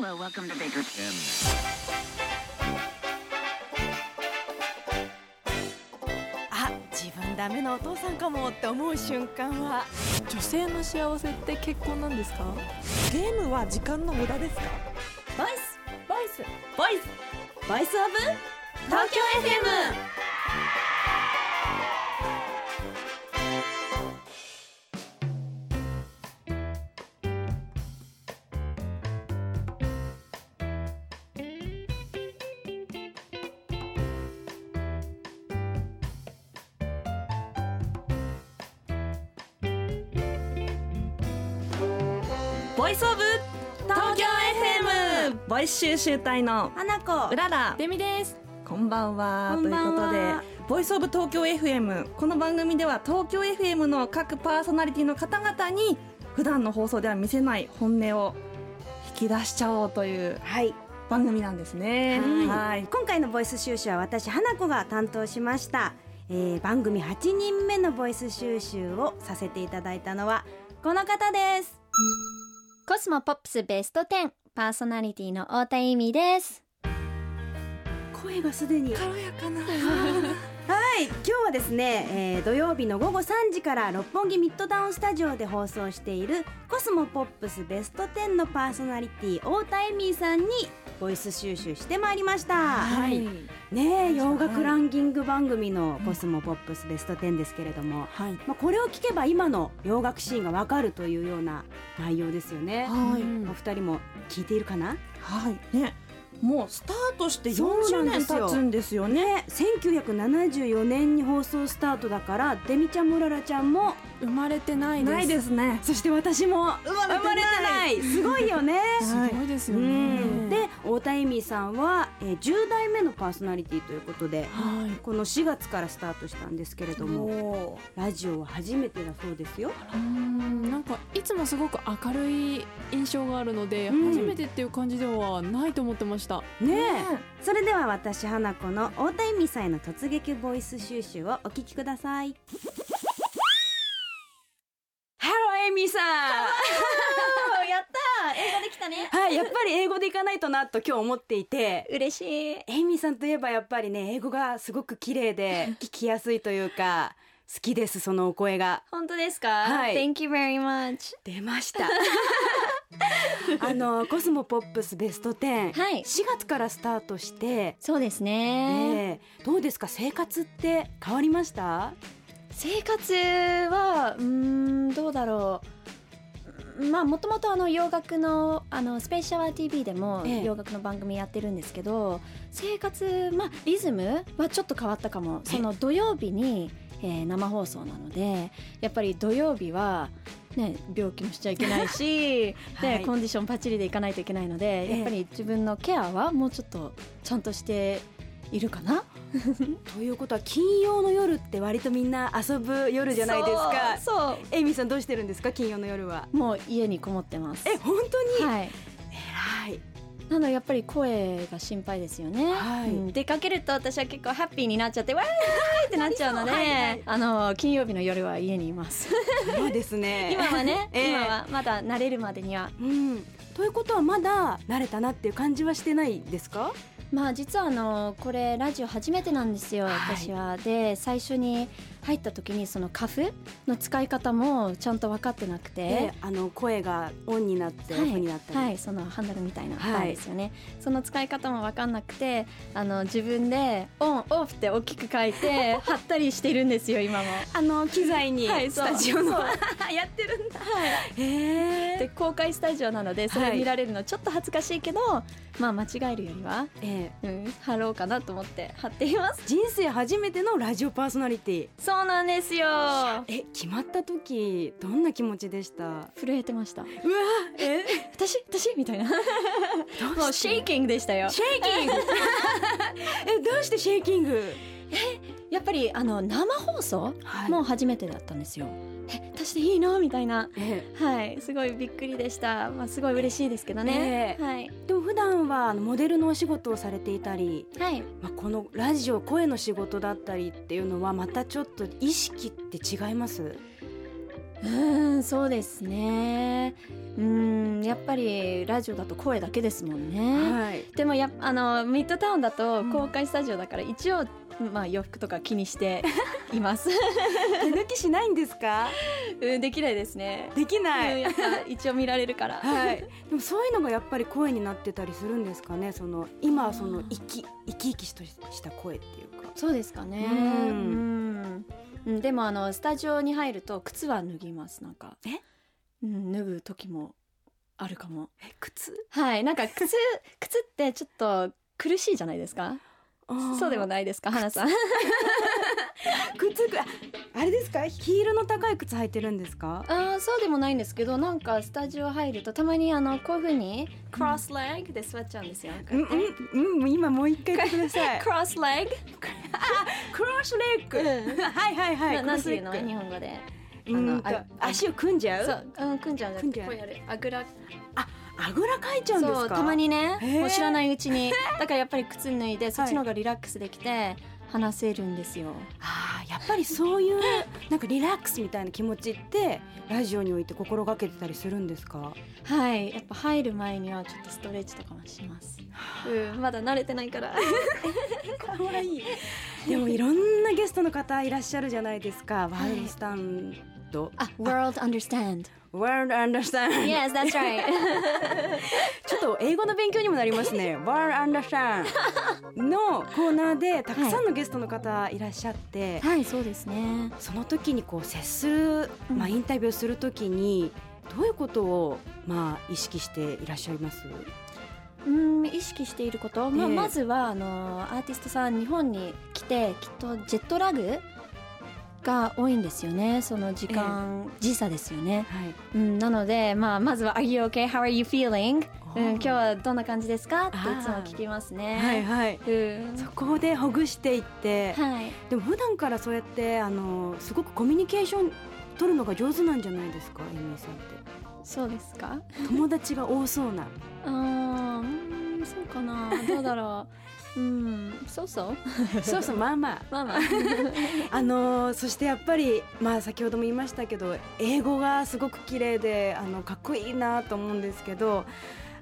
Hello, welcome to Baker. あ自分ダメなお父さんかもって思う瞬間は。女性の幸せって結婚なんですか？ゲームは時間の無駄ですか？ Voice voice voice Voice of 東京 FM ボイスオブ東京 FM ボイス収集隊の花子。うらら。デミです。こんばんは。こんばんは。ということでボイスオブ東京 FM この番組では東京 FM の各パーソナリティの方々に普段の放送では見せない本音を引き出しちゃおうというはい。番組なんですね。はい。今回のボイス収集は私花子が担当しました、えー番組8人目のボイス収集をさせていただいたのはこの方ですコスモポップスベスト10パーソナリティの太田恵美です。声がすでに軽やかな はい今日はですね、えー土曜日の午後3時から六本木ミッドタウンスタジオで放送しているコスモポップスベスト10のパーソナリティ太田恵美さんにボイス収集してまいりました、はい。ねえ洋楽ランキング番組のコスモポップスベスト10ですけれども、はい。まあ、これを聞けば今の洋楽シーンがわかるというような内容ですよね、はい。お二人も聞いているかな？はい。ねもうスタートしてそうな40年経つんですよね。ね1974年に放送スタートだからデミちゃんもララちゃんも生まれてないです。ないですね。そして私も生まれてない。すごいよね。すごいですようねん。で太田恵美さんは、えー10代目のパーソナリティということではい。この4月からスタートしたんですけれどもおラジオは初めてだそうですよ。うんなんかいつもすごく明るい印象があるので、うん。初めてっていう感じではないと思ってました。ねえ。それでは私花子の太田恵美さんへの突撃ボイス収集をお聞きください。ハロー恵美さん 英語できたね。はいやっぱり英語でいかないとなと今日思っていて。嬉しい。エイミさんといえばやっぱりね英語がすごく綺麗で 聞きやすいというか好きですそのお声が。本当ですか、はい。Thank you very much. 出ました。あのコスモポップスベスト10、はい。4月からスタートして、そうですね、ええ。どうですか？生活って変わりました？生活はうーんどうだろうまあもともとあの洋楽のあのスペーシャワー TV でもええ。洋楽の番組やってるんですけど、生活まあリズムはちょっと変わったかも。その土曜日に、えー生放送なのでやっぱり土曜日はね、病気もしちゃいけないし、はい。でコンディションパッチリでいかないといけないので、ええ。やっぱり自分のケアはもうちょっとちゃんとしているかな？ということは金曜の夜って割とみんな遊ぶ夜じゃないですか。そう。そうエイミさんどうしてるんですか？金曜の夜は。もう家にこもってます。え本当に、はい。偉い。なのでやっぱり声が心配ですよね、はい。うん。出かけると私は結構ハッピーになっちゃってわーいってなっちゃうのではいはいあの金曜日の夜は家にいます。そうですね。今はね、ええ。今はまだ慣れるまでには。うん。ということはまだ慣れたなっていう感じはしてないですか？まあ実はあのこれラジオ初めてなんですよ、はい。私は。で最初に入った時にそのカフの使い方もちゃんと分かってなくて、であの声がオンになってオフになったり、はい、はい、そのハンドルみたいなはいバーですよね、その使い方も分かんなくてあの自分でオンオフって大きく書いて 貼ったりしてるんですよ今も。あの機材にはいスタジオの、やってるんだ。はい。へえで公開スタジオなのでそれ見られるのちょっと恥ずかしいけど、まあ間違えるよりは、ええ。うん、貼ろうかなと思って貼っています。人生初めてのラジオパーソナリティそうなんですよ。え決まった時どんな気持ちでした？震えてました。うわえ？私？私？みたいな。もうシェイキングでしたよ。シェイキング？えどうしてシェイキング？やっぱりあの生放送はい。もう初めてだったんですよ。え私でいいの？みたいな。えはい。すごいびっくりでした。まあすごい嬉しいですけどね、ええ。はい。えでも普段はモデルのお仕事をされていたり、はい。まあ、このラジオ声の仕事だったりっていうのはまたちょっと意識って違います？うーんそうですね。うーんやっぱりラジオだと声だけですもんね、はい。でもやあのミッドタウンだと公開スタジオだから一応、まあ、洋服とか気にして います。手抜きしないんですか？うんできないですね。できない。うんやっぱ一応見られるから。はい、でもそういうのがやっぱり声になってたりするんですかね？その今はその生き生き生きとした声っていうか。そうですかね。うん。うん。うん。でもあのスタジオに入ると靴は脱ぎます。なんか。え？うん脱ぐ時もあるかも。え靴？はい。なんか靴靴ってちょっと苦しいじゃないですか？そうでもないですか花さん。靴ああれですか？ヒールの高い靴履いてるんですか？あーそうでもないんですけどなんかスタジオ入るとたまにあのこういう風にクロスレッグで座っちゃうんですよ、うんうんうん今もう一回言ってください。クロスレッグクロスレッグ。はいはいはいななんていうの？日本語で。あのあ足を組んじゃう？そう、うん、組んじゃう組んじゃう。なくてこうやる。あぐらあぐらかいちゃうんですか？たまにねもう知らないうちに。だからやっぱり靴脱いでそっちの方がリラックスできて話せるんですよ、あーやっぱりそういう なんかリラックスみたいな気持ちってラジオにおいて心がけてたりするんですか？はいやっぱ入る前にはちょっとストレッチとかもします。うんまだ慣れてないから。かわいい。でもいろんなゲストの方いらっしゃるじゃないですか。ワールドスタンド。あ World Understand World Understand. Yes that's right. ちょっと英語の勉強にもなりますね。World Understand. のコーナーでたくさんのゲストの方いらっしゃって、はいそうですね。その時にこう接する、まあ、うん。インタビューする時にどういうことをまあ意識していらっしゃいます？うん意識していること、まあ、ええ。まずはあのアーティストさん日本に来てきっとジェットラグが多いんですよね。その時間、時差ですよね、はい。うん、なので、まあ、まずは「Are you okay? How are you feeling?、うん、今日ははどんな感じですか?」っていつも聞きますね。はいはい。うん。そこでほぐしていって、はい。でも普段からそうやってあのすごくコミュニケーション取るのが上手なんじゃないですか？エミさんって。そうですか？友達が多そうな。あーうんそうかな。どうだろう うん。そうそう。そうそうまあまあ。まあまあ。あのーそしてやっぱり、まあ、先ほども言いましたけど英語がすごく綺麗であのかっこいいなと思うんですけど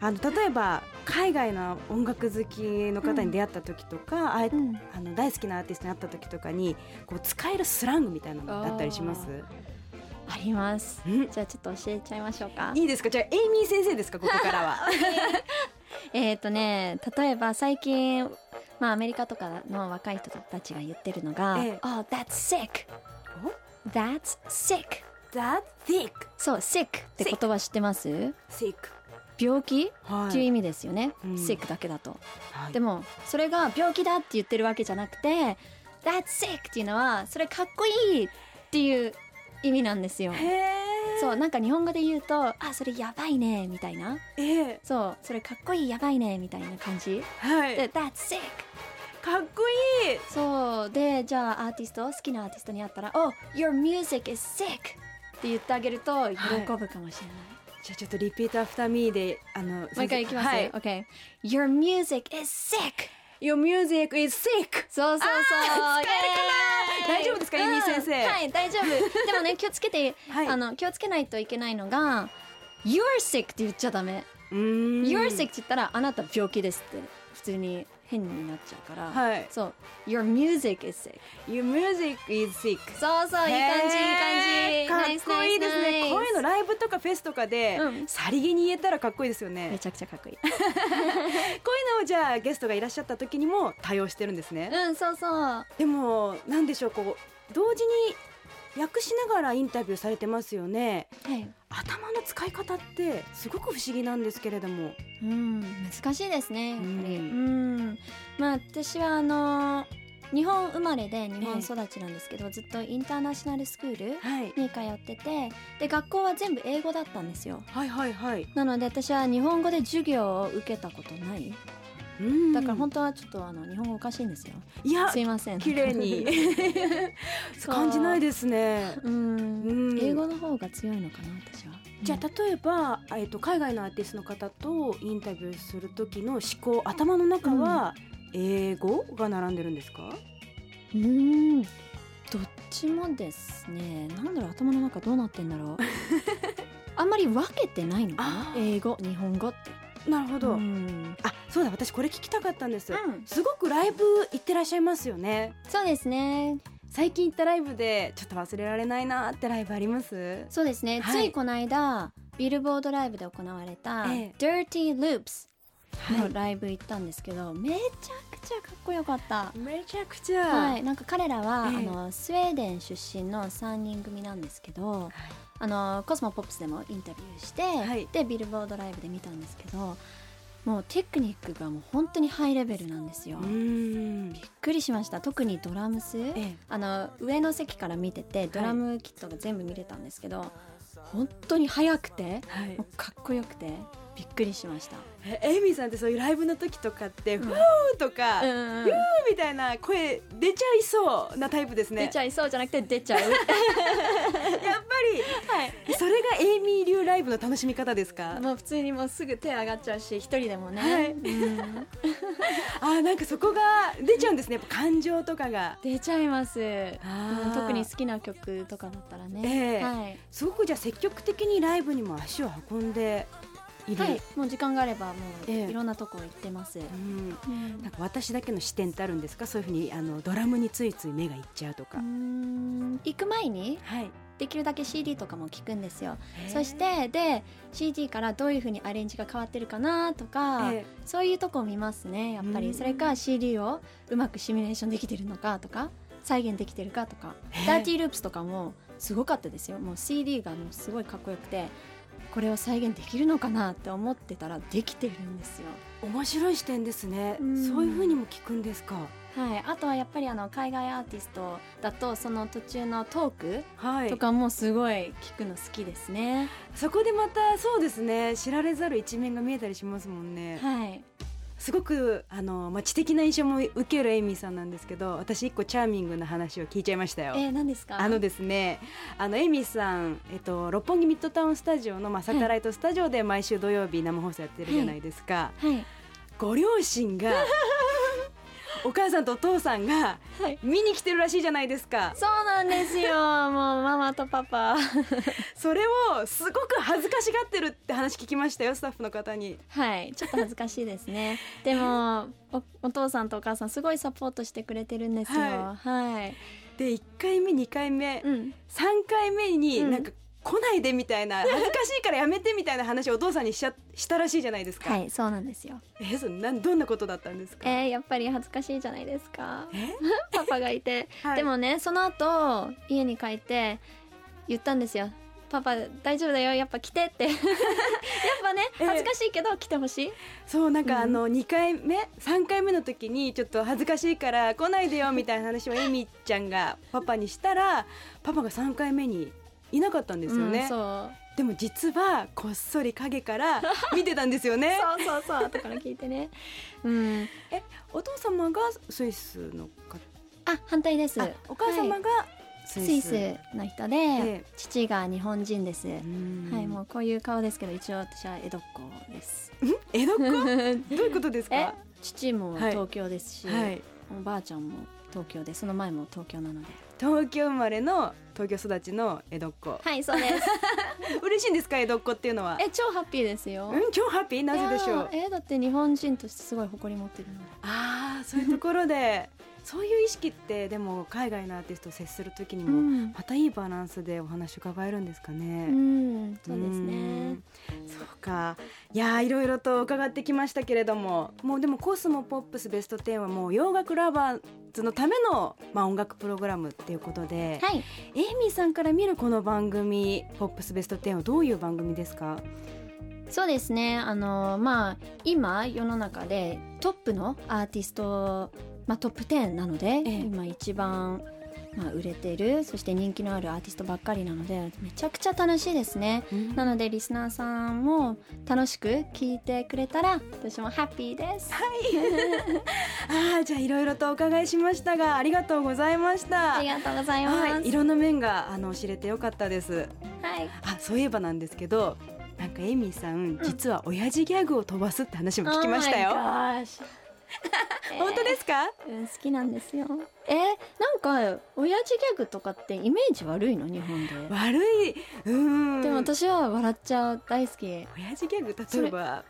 あの例えば海外の音楽好きの方に出会った時とか、あえうんあの大好きなアーティストに会った時とかにこう使えるスラングみたいなのだったりします？あります。うん。じゃあちょっと教えちゃいましょうか。いいですか？じゃあエイミー先生ですか？ここからは。えっ、とね例えば最近まあアメリカとかの若い人たちが言ってるのが「ええ。Oh that's sick」「That's sick! That thick」そう「sick」って言葉知ってます？Sick 病気？はい。っていう意味ですよね、うん。sick だけだと。はい。でもそれが病気だって言ってるわけじゃなくて「That's sick」っていうのはそれかっこいいっていう意味なんですよ。へえそうなんか日本語で言うと「あそれやばいね」みたいな。ええ。そうそれかっこいいやばいねみたいな感じ。はい。で「That's sick」かっこいい。そうでじゃあアーティスト好きなアーティストに会ったら「Oh your music is sick」って言ってあげると喜ぶかもしれない、じゃあちょっと repeat after me であのもう一回いきます、はい。OK Your music is sick! Your music is sick! そうそうそう。かな大丈夫ですかユミ先生？うんはい大丈夫。でもね気をつけて、はい。あの気をつけないといけないのが「You're sick」って言っちゃダメ。うーん「You're sick」って言ったらあなた病気ですって普通に変になっちゃうから、はい。そう「Your music is sick. Your music is sick」そうそういい感じいい感じ。かっこいいですね。こういうのライブとかフェスとかで、うん。さりげに言えたらかっこいいですよね。めちゃくちゃかっこいい。こういうのをじゃあゲストがいらっしゃった時にも対応してるんですね、うんそうそう。でもなんでしょうこう同時に訳しながらインタビューされてますよね。はい。頭の使い方ってすごく不思議なんですけれども。うん難しいですねやっぱり。ううん。んまあ私はあの日本生まれで日本育ちなんですけど、ずっとインターナショナルスクールはい。に通っててで学校は全部英語だったんですよ。はいはいはい。なので私は日本語で授業を受けたことない。うんだから本当はちょっとあの日本語おかしいんですよ。いやすいません。綺麗に。感じないですね。う。ん。うん。英語の方が強いのかな私は。じゃあ例えば、えっと海外のアーティストの方とインタビューする時の思考頭の中は英語が並んでるんですか、うん。どっちちもですね。なんだろう頭の中どうなってんだろう。あんまり分けてないのかな？英語日本語ってなるほど、うん。あそうだ私これ聞きたかったんです、うん。すごくライブ行ってらっしゃいますよね。そうですね。最近行ったライブでちょっと忘れられないなってライブあります？そうですね、はい。ついこの間ビルボードライブで行われた「え Dirty Loops」はのライブ行ったんですけど、めちゃくちゃかっこよかった。いめちゃくちゃ、はい、なんか彼らは、ええ。あのスウェーデン出身の3人組なんですけど、あのコスモポップスでもインタビューして、はい。でビルボードライブで見たんですけどもうテクニックがもう本当にハイレベルなんですよ。びっくりしました。特にドラムス、ええ。あの上の席から見ててドラムキットが全部見れたんですけど、本当に速くてはい。かっこよくてびっくりしました。えエイミーさんってそういうライブの時とかって、フーとか、うんフーみたいな声出ちゃいそうなタイプですね。出ちゃいそうじゃなくて出ちゃう。やっぱり、それがエイミー流ライブの楽しみ方ですか？もう普通にもうすぐ手上がっちゃうし一人でもね、はい。うん。あーなんかそこが出ちゃうんですね。やっぱ感情とかが。出ちゃいます。特に好きな曲とかだったらね、ええ。はい、すごくじゃあ積極的にライブにも足を運んでいる、はい、もう時間があればもうええ。いろんなとこ行ってます、うん。うん。なんか私だけの視点ってあるんですか？そういうふうにあのドラムについつい目がいっちゃうとか、行く前にはい。できるだけ CD とかも聞くんですよ。そしてで CD からどういうふうにアレンジが変わってるかなとか、えそういうとこを見ますねやっぱうん。りそれか CD をうまくシミュレーションできてるのかとか再現できてるかとか。ダーティーループスとかもすごかったですよ。もう CD がもうすごいかっこよくてこれを再現できるのかなって思ってたらできてるんですよ。面白い視点ですね、うん。そういうふうにも聞くんですか？はい、あとはやっぱりあの海外アーティストだとその途中のトークはい。とかもすごい聞くの好きですね、そこでまたそうですね。知られざる一面が見えたりしますもんね。はいすごくあの、まあ、知的な印象も受けるエイミーさんなんですけど私一個チャーミングな話を聞いちゃいましたよ。えー、何ですか？あのですね、あのエイミーさん、えっと、六本木ミッドタウンスタジオの、まあ、サタライトスタジオで毎週土曜日生放送やってるじゃないですか、はい。ご両親がお母さんとお父さんがはい。見に来てるらしいじゃないですか。そうなんですよ。もうママとパパ。それをすごく恥ずかしがってるって話聞きましたよスタッフの方に。はい。ちょっと恥ずかしいですね。でもおお父さんとお母さんすごいサポートしてくれてるんですよ。ははい、で1回目2回目、うん。3回目にうん。なんか来ないでみたいな恥ずかしいからやめてみたいな話をお父さんにしちゃしたらしいじゃないですか、はいそうなんですよ。えそれなんどんなことだったんですか？えー、やっぱり恥ずかしいじゃないですか。え？パパがいて、はい。でもねその後家に帰って言ったんですよパパ大丈夫だよ。やっぱ来てって。やっぱねええ恥ずかしいけど来てほしい、そうなんかうん。あの2回目？3回目の時にちょっと恥ずかしいから来ないでよみたいな話をエミちゃんがパパにしたらパパが3回目にいなかったんですよね、うんでも実はこっそり影から 見てたんですよね。そうそうそう後から聞いてね。うん。えお父様がスイスの方？あ反対です。あお母様はい。がス。スイイス,、スの人で、え父が日本人です、うん。はいもうこういう顔ですけど一応私は江戸っ子です。江戸っ子？どういうことですえか父もはい東京ですし、はい。おばあちゃんも東京でその前も東京なので東京生まれの東京育ちの江戸っ子。はいそうです。嬉しいんですか江戸っ子っていうのは？え超ハッピーですよ。うん超ハッピー。なぜでしょう？えだって日本人としてすごい誇り持ってるので。ああそういうところで そういう意識ってでも海外のアーティストと接する時にもん、またいいバランスでお話伺えるんですかね。うん、そうですうねん。そうか。いやーいろいろと伺ってきましたけれどももうでもコスモポップスベスト10はもう洋楽ラバーズのための、まあ、音楽プログラムっていうことで、はい。エイミーさんから見るこの番組「ポップスベスト10」はどういう番組ですか？そうですね。あのまあ今世の中でトップのアーティスト、まあ、トップ10なので、ええ。今一番、まあ、売れてるそして人気のあるアーティストばっかりなのでめちゃくちゃ楽しいですね。なのでリスナーさんも楽しく聞いてくれたら私もハッピーです。あーじゃあいろいろとお伺いしましたがありがとうございました。ありがとうございます。はい、いろんな面があの知れてよかったです。はい。あそういえばなんですけどなんかエイミーさん、実は親父ギャグを飛ばすって話も聞きましたよ、Oh 本当ですか？うん好きなんですよ。えーなんか親父ギャグとかってイメージ悪いの？日本で。悪い。うん。でも私は笑っちゃう大好き。親父ギャグ例えば。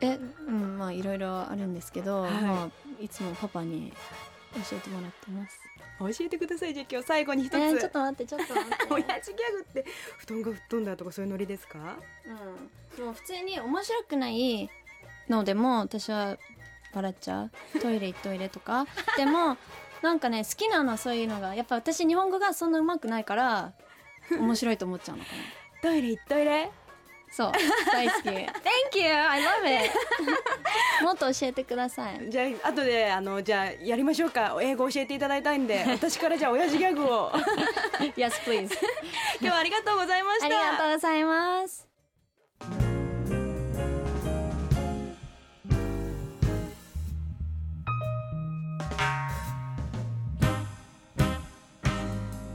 えうんまあいろいろあるんですけど、はい。まあ、いつもパパに教えてもらってます教えてくださいじゃあ今日最後に一つ、えーちょっと待ってちょっと待って。親父ギャグって布団が吹っ飛んだとかそういうノリですか？うん、もう普通に面白くないのでも私は笑っちゃう。トイレ行っトイレとか。でもなんかね好きなのはそういうのがやっぱ私日本語がそんな上手くないから面白いと思っちゃうのかな。トイレ行っトイレそう。大好き。Thank you. I love it. もっと教えてください。じゃあ後であのじゃあやりましょうか。英語教えていただいたいんで 私からじゃあ親父ギャグを。Yes please. 今日はありがとうございました。ありがとうございます。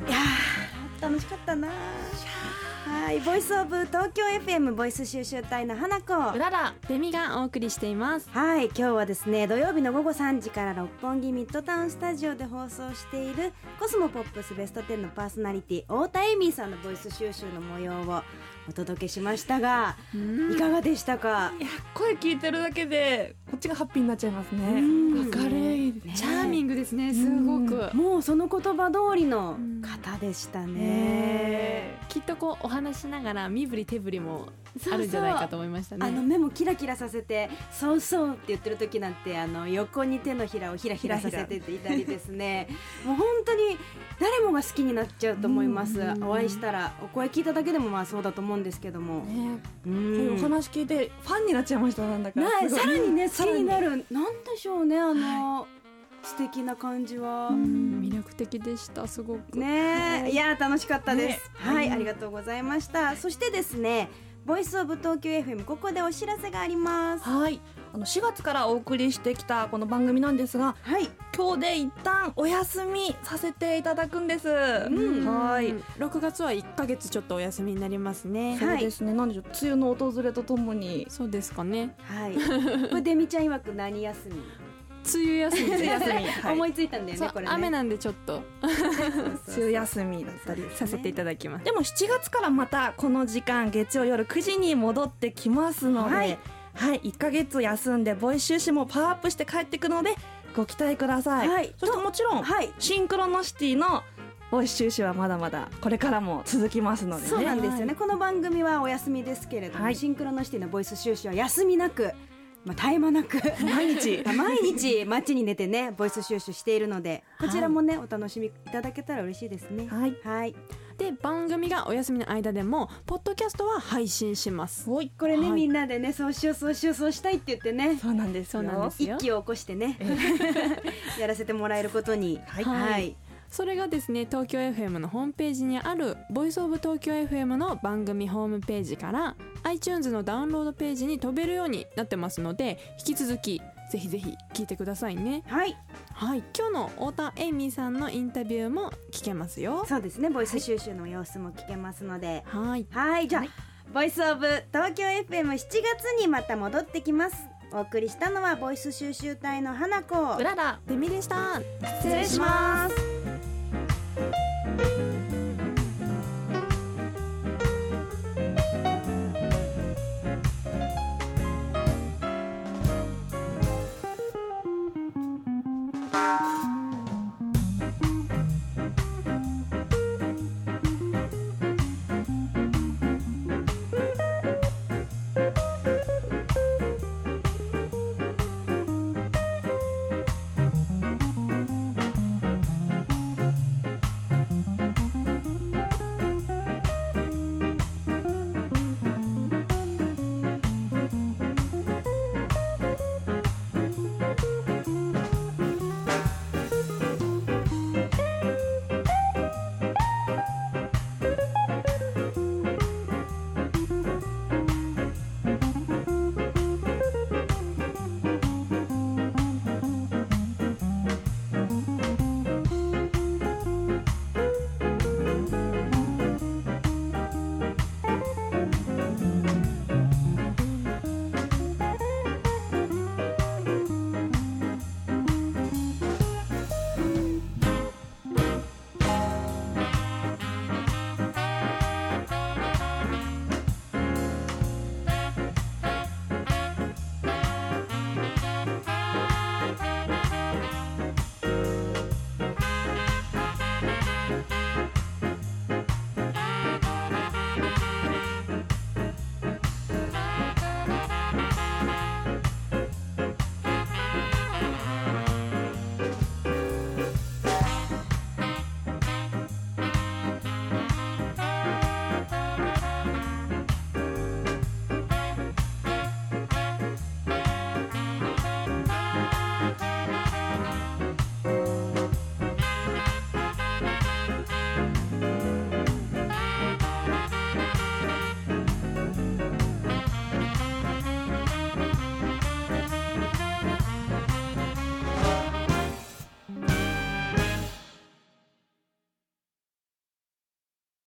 いやー楽しかったなはいボイスオブ東京 FM ボイス収集隊の花子。うららデミがお送りしています。はい今日はですね土曜日の午後3時から六本木ミッドタウンスタジオで放送しているコスモポップスベスト10のパーソナリティ太田恵美さんのボイス収集の模様をお届けしましたがいかがでしたか？いや声聞いてるだけでこっちがハッピーになっちゃいますね。うん。明る。い、ね。チャーミングですねすごく、もうその言葉通りの方でしたね。きっとこうお話しながら身振り手振りもあるんじゃないかと思いましたね。あの目もキラキラさせて「そうそう」って言ってる時なんてあの横に手のひらをひらひらさせていたりですね。もう本当に誰もが好きになっちゃうと思います。お会いしたらお声聞いただけでもまあそうだと思うんですけども、ねうん。お話聞いてファンになっちゃいましたなんだか。さらにね 好きになる。なんでしょうねあの、素敵な感じは。うん。魅力的でしたすごく。ねえ。い。や楽しかったです、ねはい、ありがとうございました。そしてですねボイスオブ東京 FM ここでお知らせがあります。はい。あの4月からお送りしてきたこの番組なんですがはい。今日で一旦お休みさせていただくんです、ん。はい。6月は1ヶ月ちょっとお休みになりますね。そうですね、なんでしょう梅雨の訪れとともに。そうですかね。はい。これデミちゃん曰く何休み？梅雨休み。梅雨で休み、はい。思いついたんだよねこれね。雨なんでちょっと。梅雨休みだったりさせていただきます。でも7月からまたこの時間月曜夜9時に戻ってきますので、ははいい、1ヶ月休んでボイス収集もパワーアップして帰ってくるのでご期待ください。はい。そしてもちろん、はい。シンクロノシティのボイス収集はまだまだこれからも続きますのでね。そうなんですよね、この番組はお休みですけれども、はい。シンクロノシティのボイス収集は休みなく、まあ、絶え間なく。毎日。毎日街に寝てねボイス収集しているのでこちらもね、お楽しみいただけたら嬉しいですね。はい。はい。で番組がお休みの間でもポッドキャストは配信します。おい。これね、はい。みんなでねそうしようそうしようそうしたいって言ってね。そうなんですよ。そうなんです一気を起こしてね。やらせてもらえることに。はい。はい、それがですね東京 FM のホームページにある「ボイスオブ東京 FM」の番組ホームページから iTunes のダウンロードページに飛べるようになってますので引き続きぜひぜひ聞いてくださいね。はい、はい。今日の太田エイミーさんのインタビューも聞けますよ。そうですね。ボイス収集の様子も聞けますので。はい。はい。じゃあ、 Voice of東京 FM7 月にまた戻ってきます。お送りしたのはボイス収集隊の花子。うらら。デミでした。失礼します